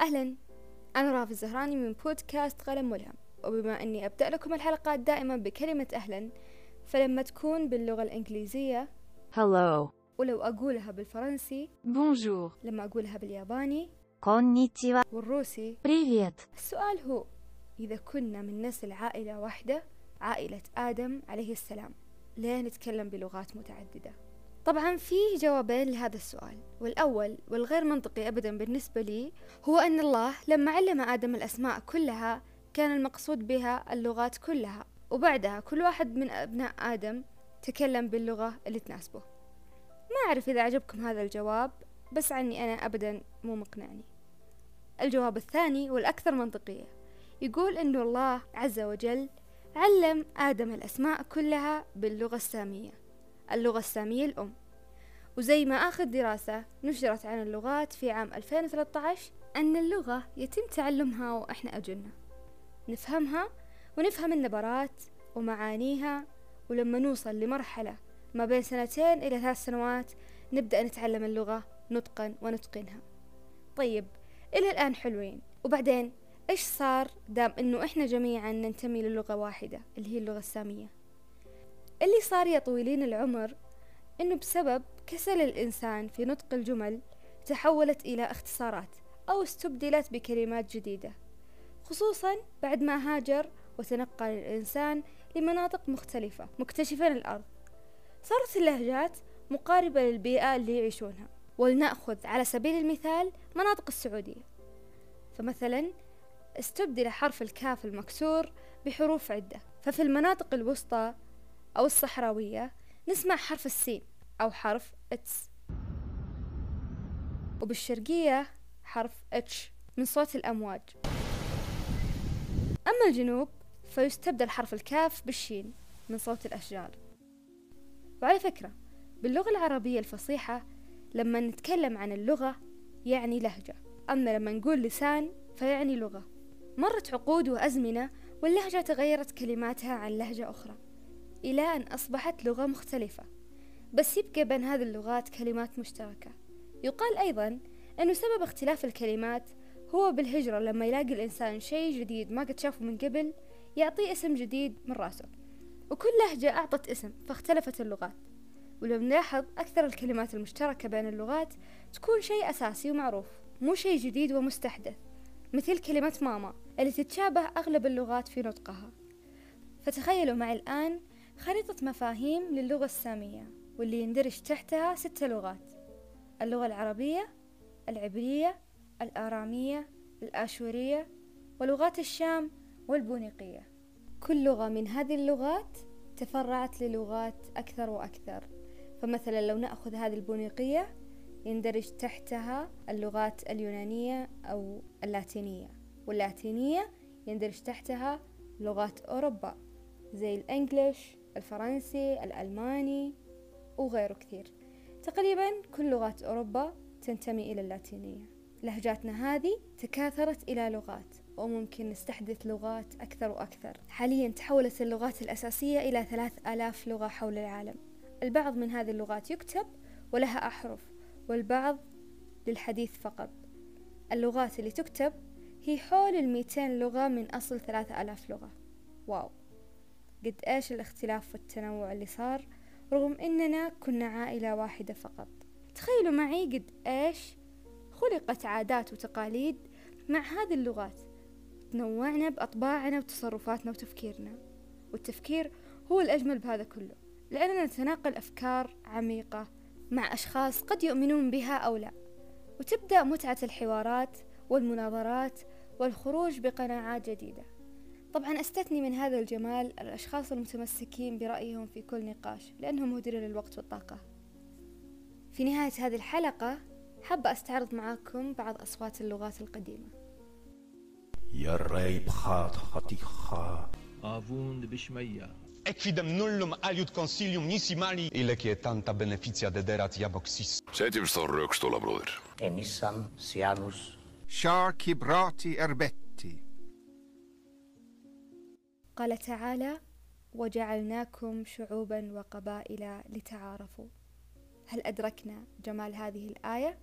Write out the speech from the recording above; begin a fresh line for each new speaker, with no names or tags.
أهلا. أنا راف الزهراني من بودكاست قلم ملهم. وبما أني أبدأ لكم الحلقات دائما بكلمة أهلا فلما تكون باللغة الإنجليزية
Hello.
ولو أقولها بالفرنسي
Bonjour.
لما أقولها بالياباني
كونيتشيوا
والروسي
بريفيت
السؤال هو إذا كنا من نسل عائلة واحدة عائلة آدم عليه السلام ليه نتكلم بلغات متعددة؟ طبعا في جوابين لهذا السؤال والأول والغير منطقي أبدا بالنسبة لي هو أن الله لما علم آدم الأسماء كلها كان المقصود بها اللغات كلها وبعدها كل واحد من أبناء آدم تكلم باللغة اللي تناسبه. ما أعرف إذا عجبكم هذا الجواب بس عني أنا أبدا مو مقنعني. الجواب الثاني والأكثر منطقية يقول أن الله عز وجل علم آدم الأسماء كلها باللغة السامية. اللغة السامية الأم. وزي ما آخر دراسة نشرت عن اللغات في عام 2013 أن اللغة يتم تعلمها وإحنا أجنة نفهمها ونفهم النبرات ومعانيها ولما نوصل لمرحلة ما بين سنتين إلى ثلاث سنوات نبدأ نتعلم اللغة نطقا ونتقنها. طيب إلى الآن حلوين. وبعدين إيش صار دام إنه إحنا جميعا ننتمي للغة واحدة اللي هي اللغة السامية؟ اللي صار يا طويلين العمر إنه بسبب كسل الإنسان في نطق الجمل تحولت إلى اختصارات أو استبدلت بكلمات جديدة خصوصا بعد ما هاجر وتنقل الإنسان لمناطق مختلفة مكتشفا الأرض. صارت اللهجات مقاربة للبيئة اللي يعيشونها. ولنأخذ على سبيل المثال مناطق السعودية. فمثلا استبدل حرف الكاف المكسور بحروف عدة. ففي المناطق الوسطى أو الصحراوية نسمع حرف السين أو حرف ts. وبالشرقية حرف ch من صوت الأمواج. أما الجنوب فيستبدل حرف الكاف بالشين من صوت الأشجار. وعلى فكرة باللغة العربية الفصيحة لما نتكلم عن اللغة يعني لهجة. أما لما نقول لسان فيعني لغة. مرت عقود وأزمنة واللهجة تغيرت كلماتها عن لهجة أخرى. إلى أن أصبحت لغة مختلفة. بس يبقى بين هذه اللغات كلمات مشتركة. يقال أيضا أنه سبب اختلاف الكلمات هو بالهجرة لما يلاقي الإنسان شيء جديد ما قد شافه من قبل يعطيه اسم جديد من رأسه. وكل لهجة أعطت اسم فاختلفت اللغات. ولو نلاحظ أكثر الكلمات المشتركة بين اللغات تكون شيء أساسي ومعروف مو شيء جديد ومستحدث مثل كلمة ماما اللي تتشابه أغلب اللغات في نطقها. فتخيلوا معي الآن خريطة مفاهيم للغة السامية واللي يندرج تحتها ست لغات اللغة العربية العبرية الآرامية الآشورية ولغات الشام والبونيقية. كل لغة من هذه اللغات تفرعت للغات أكثر وأكثر. فمثلا لو نأخذ هذه البونيقية يندرج تحتها اللغات اليونانية أو اللاتينية واللاتينية يندرج تحتها لغات أوروبا زي الإنجليش الفرنسي الألماني وغيره كثير. تقريبا كل لغات أوروبا تنتمي إلى اللاتينية. لهجاتنا هذه تكاثرت إلى لغات وممكن نستحدث لغات أكثر وأكثر. حاليا تحولت اللغات الأساسية إلى ثلاث آلاف لغة حول العالم. البعض من هذه اللغات يكتب ولها أحرف والبعض للحديث فقط. اللغات اللي تكتب هي حول الميتين لغة من أصل ثلاثة آلاف لغة. واو! قد إيش الاختلاف والتنوع اللي صار رغم إننا كنا عائلة واحدة فقط. تخيلوا معي قد إيش خلقت عادات وتقاليد مع هذه اللغات. تنوعنا بأطباعنا وتصرفاتنا وتفكيرنا. والتفكير هو الأجمل بهذا كله لأننا نتناقل أفكار عميقة مع أشخاص قد يؤمنون بها أو لا. وتبدأ متعة الحوارات والمناظرات والخروج بقناعات جديدة. طبعا أستثني من هذا الجمال الأشخاص المتمسكين برأيهم في كل نقاش لأنهم مهدرين للوقت والطاقة. في نهاية هذه الحلقة حابة أستعرض معاكم بعض أصوات اللغات القديمة.
Jag reip hat haticha.
avund bishmeya,
Equidem nullum aliud consilium nisi mali Ile tanta beneficia dederat jaboxis
700 rökstålar broder.
Enissam Sianus.
شار كبراتي أربتي
قال تعالى وجعلناكم شعوبا وقبائل لتعارفوا هل أدركنا جمال هذه الآية؟